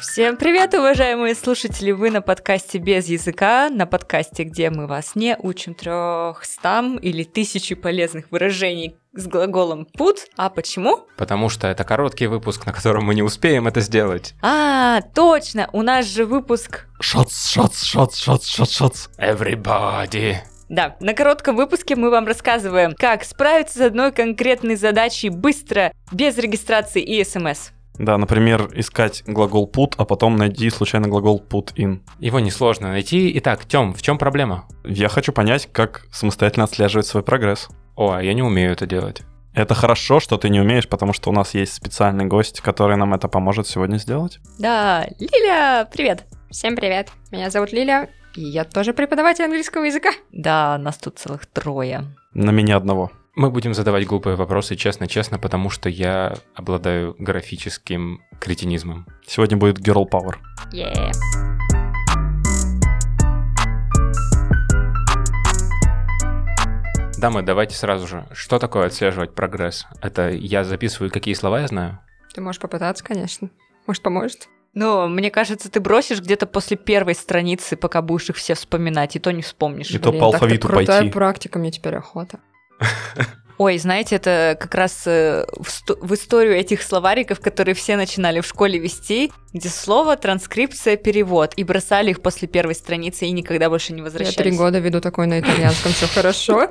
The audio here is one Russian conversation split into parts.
Всем привет, уважаемые слушатели! Вы на подкасте «Без языка», на подкасте, где мы вас не учим трехстам или тысячи полезных выражений с глаголом put. А почему? Потому что это короткий выпуск, на котором мы не успеем это сделать. А, точно! У нас же выпуск... Шоц, шоц, шоц, шоц, шоц, шоц. Everybody. Да, на коротком выпуске мы вам рассказываем, как справиться с одной конкретной задачей быстро, без регистрации и смс. Да, например, искать глагол put, а потом найди случайно глагол put in. Его несложно найти. Итак, Тём, в чем проблема? Я хочу понять, как самостоятельно отслеживать свой прогресс. О, а я не умею это делать. Это хорошо, что ты не умеешь, потому что у нас есть специальный гость, который нам это поможет сегодня сделать. Да, Лиля, привет! Всем привет, меня зовут Лиля, и я тоже преподаватель английского языка. Да, нас тут целых трое. На меня одного. Мы будем задавать глупые вопросы честно-честно, потому что я обладаю графическим кретинизмом. Сегодня будет Girl Power. Yeah. Дамы, давайте сразу же. Что такое отслеживать прогресс? Это я записываю, какие слова я знаю? Ты можешь попытаться, конечно. Может, поможет? Ну, мне кажется, ты бросишь где-то после первой страницы, пока будешь их все вспоминать, и то не вспомнишь. И то Блин, по так-то алфавиту крутая пойти. практика, мне теперь охота. Ой, знаете, это как раз э, в, сто- в историю этих словариков, которые все начинали в школе вести, где слово, транскрипция, перевод, и бросали их после первой страницы и никогда больше не Я возвращались. три года веду такой на итальянском, все хорошо.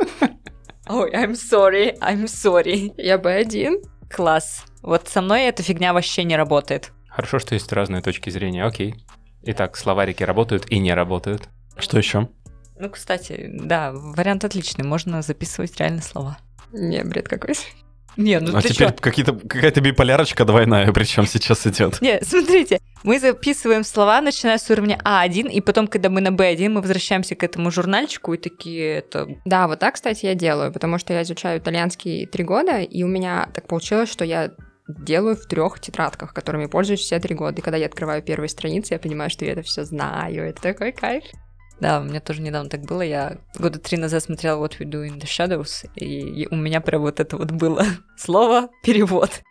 Ой, I'm sorry, I'm sorry. Я Б1. Класс. Вот со мной эта фигня вообще не работает. Хорошо, что есть разные точки зрения. Окей. Итак, словарики работают и не работают. Что еще? Ну, кстати, да, вариант отличный, можно записывать реально слова. Не, бред какой. Не, ну а ты теперь какие-то, какая-то биполярочка двойная, причем сейчас идет. Не, смотрите, мы записываем слова, начиная с уровня А1, и потом, когда мы на Б1, мы возвращаемся к этому журнальчику и такие, это... Да, вот так, кстати, я делаю, потому что я изучаю итальянский три года, и у меня так получилось, что я делаю в трех тетрадках, которыми пользуюсь все три года. И когда я открываю первые страницы, я понимаю, что я это все знаю. Это такой кайф. Да, у меня тоже недавно так было. Я года три назад смотрела What We Do in the Shadows, и, у меня прям вот это вот было слово «перевод».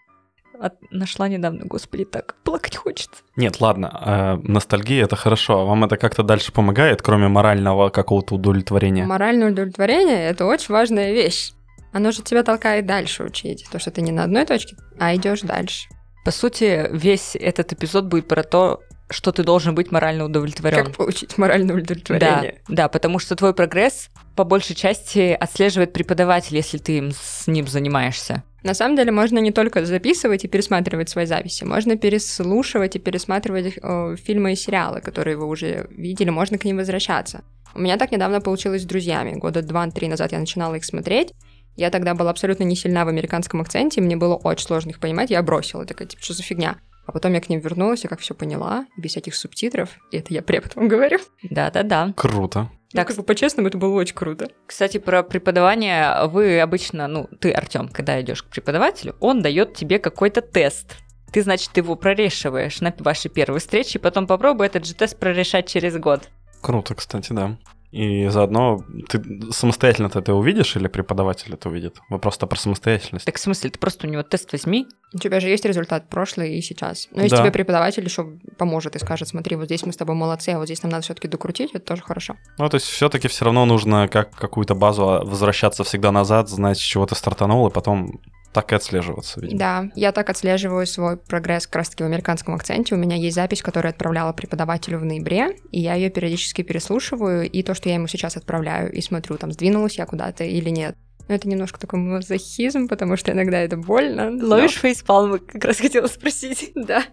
От- нашла недавно, господи, так плакать хочется. Нет, ладно, э, ностальгия это хорошо. А вам это как-то дальше помогает, кроме морального какого-то удовлетворения? Моральное удовлетворение — это очень важная вещь. Оно же тебя толкает дальше учить. То, что ты не на одной точке, а идешь дальше. По сути, весь этот эпизод будет про то, что ты должен быть морально удовлетворен. Как получить моральное Да, удовлетворение? да, потому что твой прогресс по большей части отслеживает преподаватель, если ты им с ним занимаешься. На самом деле можно не только записывать и пересматривать свои записи, можно переслушивать и пересматривать э, фильмы и сериалы, которые вы уже видели, можно к ним возвращаться. У меня так недавно получилось с друзьями. Года два-три назад я начинала их смотреть. Я тогда была абсолютно не сильна в американском акценте, мне было очень сложно их понимать, я бросила, такая, типа, что за фигня? А потом я к ним вернулась, и как все поняла, без всяких субтитров, и это я препод вам говорю. Да-да-да. Круто. Так, Так, как бы по-честному, это было очень круто. Кстати, про преподавание вы обычно, ну, ты, Артем, когда идешь к преподавателю, он дает тебе какой-то тест. Ты, значит, его прорешиваешь на вашей первой встрече, и потом попробуй этот же тест прорешать через год. Круто, кстати, да. И заодно ты самостоятельно это увидишь или преподаватель это увидит? Вопрос то про самостоятельность. Так в смысле, ты просто у него тест возьми. У тебя же есть результат прошлый и сейчас. Но если Да. тебе преподаватель еще поможет и скажет, смотри, вот здесь мы с тобой молодцы, а вот здесь нам надо все-таки докрутить, это тоже хорошо. Ну, то есть все-таки все равно нужно как какую-то базу возвращаться всегда назад, знать, с чего ты стартанул, и потом так и отслеживаться, видимо. Да, я так отслеживаю свой прогресс как раз-таки в американском акценте. У меня есть запись, которую я отправляла преподавателю в ноябре, и я ее периодически переслушиваю, и то, что я ему сейчас отправляю, и смотрю, там, сдвинулась я куда-то или нет. Но это немножко такой мазохизм, потому что иногда это больно. но- Ловишь фейспалм, как раз хотела спросить. Да.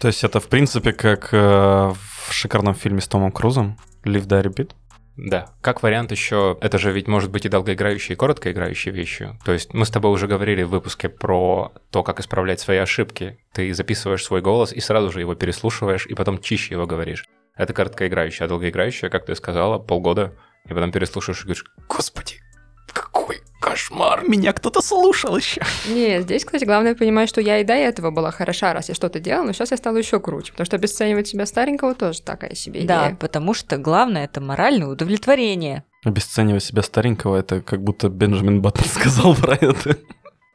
То есть это, в принципе, как э, в шикарном фильме с Томом Крузом «Live, Die, Repeat». Да. Как вариант еще, это же ведь может быть и долгоиграющей, и короткоиграющей вещью. То есть мы с тобой уже говорили в выпуске про то, как исправлять свои ошибки. Ты записываешь свой голос и сразу же его переслушиваешь, и потом чище его говоришь. Это короткоиграющая, а долгоиграющая, как ты сказала, полгода, и потом переслушаешь и говоришь, господи, кошмар, меня кто-то слушал еще. Не, здесь, кстати, главное понимать, что я и до этого была хороша, раз я что-то делала, но сейчас я стала еще круче, потому что обесценивать себя старенького тоже такая себе Да, идея. потому что главное это моральное удовлетворение. Обесценивать себя старенького, это как будто Бенджамин Баттон сказал про это.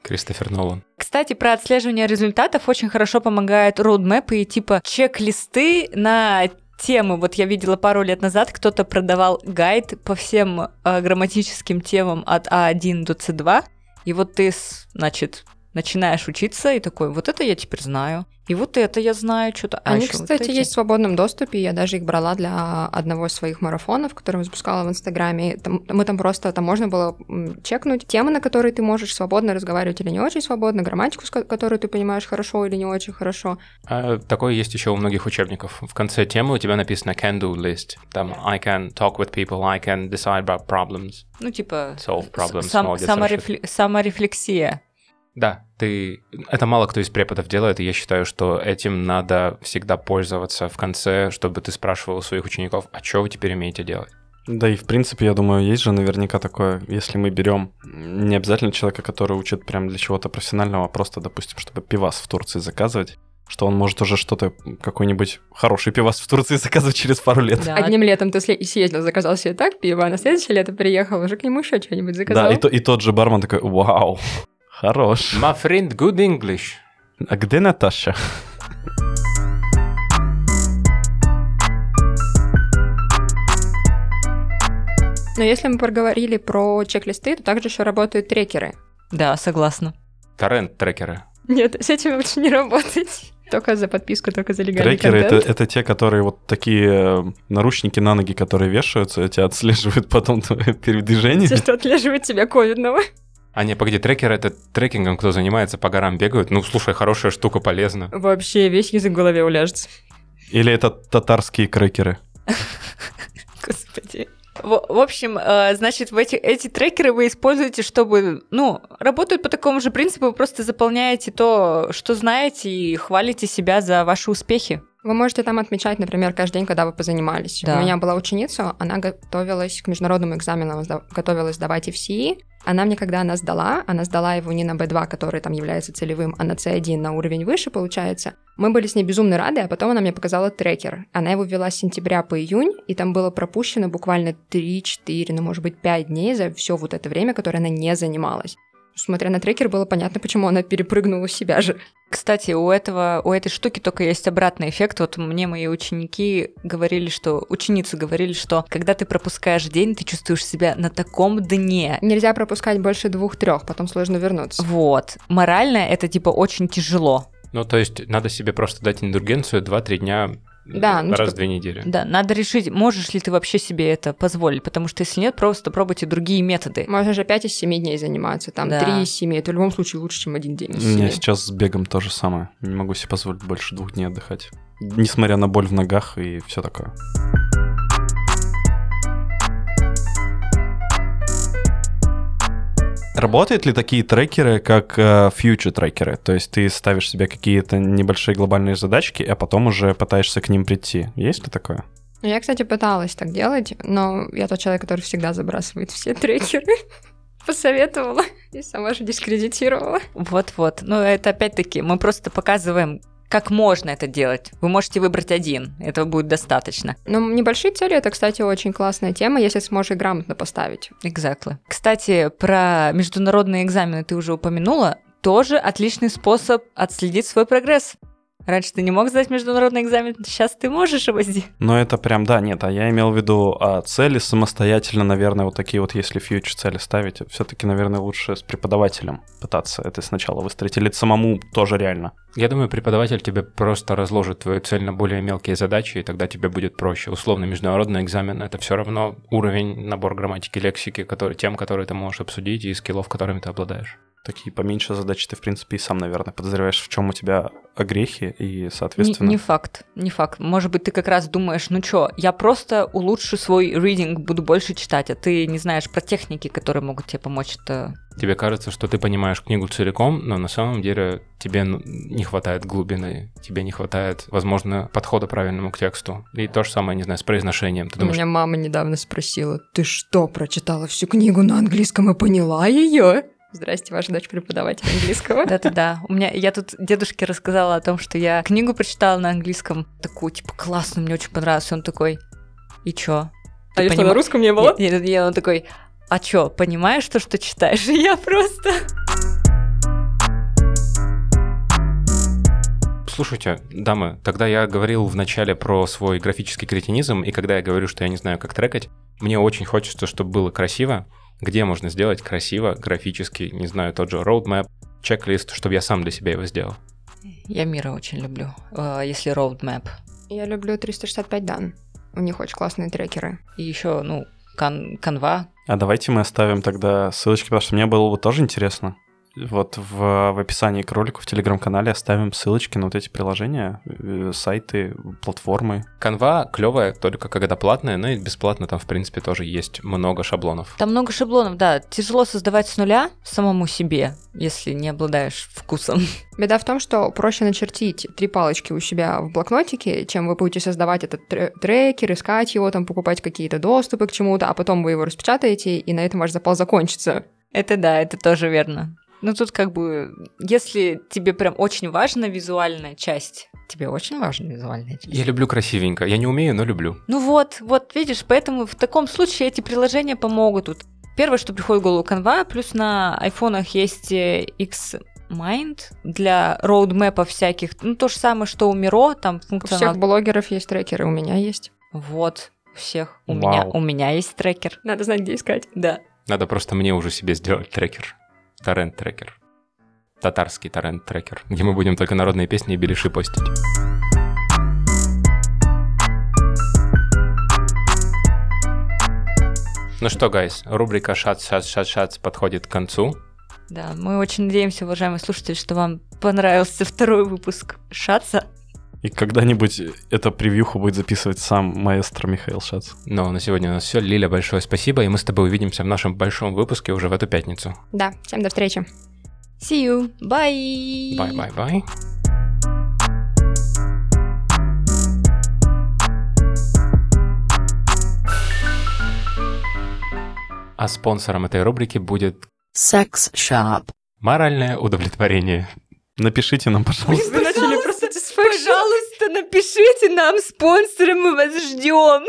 Кристофер Нолан. Кстати, про отслеживание результатов очень хорошо помогают роудмэпы и типа чек-листы на темы. Вот я видела пару лет назад, кто-то продавал гайд по всем э, грамматическим темам от А1 до С2. И вот ты, значит, начинаешь учиться и такой, вот это я теперь знаю. И вот это я знаю что-то. А Они, ещё вот кстати, эти. есть в свободном доступе. Я даже их брала для одного из своих марафонов, который запускала в Инстаграме. Там- мы там просто, там можно было чекнуть темы, на которые ты можешь свободно разговаривать или не очень свободно, грамматику, которую ты понимаешь хорошо или не очень хорошо. А, такое есть еще у многих учебников. В конце темы у тебя написано can-do list. Там I can talk with people, I can decide about problems. Ну, типа... Solve problems, сам- саморефлексия. Да, ты... Это мало кто из преподов делает, и я считаю, что этим надо всегда пользоваться в конце, чтобы ты спрашивал у своих учеников, а что вы теперь умеете делать? Да и в принципе, я думаю, есть же наверняка такое, если мы берем не обязательно человека, который учит прям для чего-то профессионального, а просто, допустим, чтобы пивас в Турции заказывать, что он может уже что-то, какой-нибудь хороший пивас в Турции заказывать через пару лет. Да. Одним летом ты съездил, заказал себе так пиво, а на следующее лето приехал, уже к нему еще что-нибудь заказал. Да, и, то- и тот же бармен такой, вау, хорош. My friend, good English. А где Наташа? Но если мы проговорили про чек-листы, то также еще работают трекеры. Да, согласна. Торрент-трекеры. Нет, с этим лучше не работать. Только за подписку, только за легальный Трекеры это, это те, которые вот такие э, наручники на ноги, которые вешаются, и тебя отслеживают потом твое передвижение. Те, что отслеживает тебя ковидного. А не, погоди, трекеры — это трекингом, кто занимается, по горам бегают. Ну, слушай, хорошая штука, полезна. Вообще весь язык в голове уляжется. Или это татарские крекеры. Господи. В, в общем, э, значит, в эти, эти трекеры вы используете, чтобы, ну, работают по такому же принципу, вы просто заполняете то, что знаете, и хвалите себя за ваши успехи. Вы можете там отмечать, например, каждый день, когда вы позанимались. Да. У меня была ученица, она готовилась к международным экзаменам, сда- готовилась сдавать FCE. Она мне, когда она сдала, она сдала его не на B2, который там является целевым, а на C1, на уровень выше, получается. Мы были с ней безумно рады, а потом она мне показала трекер. Она его вела с сентября по июнь, и там было пропущено буквально 3-4, ну, может быть, 5 дней за все вот это время, которое она не занималась. Смотря на трекер, было понятно, почему она перепрыгнула себя же. Кстати, у этого, у этой штуки только есть обратный эффект. Вот мне мои ученики говорили, что ученицы говорили, что когда ты пропускаешь день, ты чувствуешь себя на таком дне. Нельзя пропускать больше двух-трех, потом сложно вернуться. Вот. Морально это типа очень тяжело. Ну, то есть надо себе просто дать индульгенцию 2-3 дня Да, ну, раз типа- в две недели. Да, надо решить, можешь ли ты вообще себе это позволить, потому что если нет, просто пробуйте другие методы. Можно же 5 из 7 дней заниматься, там Да. 3 из 7, это в любом случае лучше, чем один день У из 7. меня сейчас с бегом то же самое. Не могу себе позволить больше двух дней отдыхать. Несмотря на боль в ногах и все такое. Работают ли такие трекеры, как э, future трекеры? То есть ты ставишь себе какие-то небольшие глобальные задачки, а потом уже пытаешься к ним прийти. Есть ли такое? Ну, Я, кстати, пыталась так делать, но я тот человек, который всегда забрасывает все трекеры. Посоветовала и сама же дискредитировала. Вот-вот. Ну, это опять-таки, мы просто показываем, как можно это делать. Вы можете выбрать один, этого будет достаточно. Но небольшие цели это, кстати, очень классная тема, если сможешь грамотно поставить. Exactly. Кстати, про международные экзамены ты уже упомянула. Тоже отличный способ отследить свой прогресс. Раньше ты не мог сдать международный экзамен, сейчас ты можешь его сделать. Но это прям, да, нет, а я имел в виду а, цели самостоятельно, наверное, вот такие вот, если фьючер цели ставить, все-таки, наверное, лучше с преподавателем пытаться это сначала выстроить, или самому тоже реально. Я думаю, преподаватель тебе просто разложит твою цель на более мелкие задачи, и тогда тебе будет проще. Условно, международный экзамен — это все равно уровень, набор грамматики, лексики, который, тем, которые ты можешь обсудить, и скиллов, которыми ты обладаешь. Такие поменьше задачи ты, в принципе, и сам, наверное, подозреваешь, в чем у тебя грехи, и, Не, соответственно... не факт, не факт. Может быть, ты как раз думаешь, ну чё, я просто улучшу свой reading, буду больше читать, а ты не знаешь про техники, которые могут тебе помочь это. Тебе кажется, что ты понимаешь книгу целиком, но на самом деле тебе не хватает глубины, тебе не хватает, возможно, подхода правильному к тексту. И то же самое, не знаю, с произношением. Ты думаешь, Меня мама недавно спросила, ты что, прочитала всю книгу на английском и поняла ее? Здрасте, ваша дочь преподаватель английского. Да-да-да. У меня, я тут дедушке рассказала о том, что я книгу прочитала на английском, такую, типа, классную, мне очень понравилось. Он такой, и чё? А поним... что, на русском не было? Нет, я, он такой, а чё, понимаешь то, что читаешь? И я просто... Слушайте, дамы, тогда я говорил в начале про свой графический кретинизм, и когда я говорю, что я не знаю, как трекать, мне очень хочется, чтобы было красиво, где можно сделать красиво, графически, не знаю, тот же roadmap, чек-лист, чтобы я сам для себя его сделал? Я Мира очень люблю, э, если roadmap. Я люблю 365 дан. У них очень классные трекеры. И еще, ну, кан канва. А давайте мы оставим тогда ссылочки, потому что мне было бы тоже интересно. Вот в, в описании к ролику в телеграм-канале оставим ссылочки на вот эти приложения, э, сайты, платформы. Канва клевая только когда платная, но и бесплатно там, в принципе, тоже есть много шаблонов. Там много шаблонов, да. Тяжело создавать с нуля самому себе, если не обладаешь вкусом. Беда в том, что проще начертить три палочки у себя в блокнотике, чем вы будете создавать этот тр- трекер, искать его, там покупать какие-то доступы к чему-то, а потом вы его распечатаете, и на этом ваш запал закончится. Это да, это тоже верно. Ну тут как бы, если тебе прям очень важна визуальная часть, тебе очень важна визуальная часть. Я люблю красивенько. Я не умею, но люблю. Ну вот, вот, видишь, поэтому в таком случае эти приложения помогут тут. Первое, что приходит в голову, Canva, плюс на айфонах есть э, X-Mind для роудмэпов всяких. Ну, то же самое, что у Миро, там У всех функционал. блогеров есть трекеры, у меня есть. Вот, у всех. У Вау. меня, у меня есть трекер. Надо знать, где искать. Да. Надо просто мне уже себе сделать трекер. Торрент-трекер. Татарский торрент-трекер, где мы будем только народные песни и беляши постить. Ну что, гайс, рубрика «Шац, шац, шац, шац» подходит к концу. Да, мы очень надеемся, уважаемые слушатели, что вам понравился второй выпуск Шаца. И когда-нибудь эта превьюху будет записывать сам маэстро Михаил Шац. Но на сегодня у нас все. Лиля, большое спасибо, и мы с тобой увидимся в нашем большом выпуске уже в эту пятницу. Да, всем до встречи. See you. Bye. Bye-bye-bye. А спонсором этой рубрики будет секс-шоп. моральное удовлетворение. Напишите нам, пожалуйста. Пожалуйста, напишите нам, спонсоры, мы вас ждем.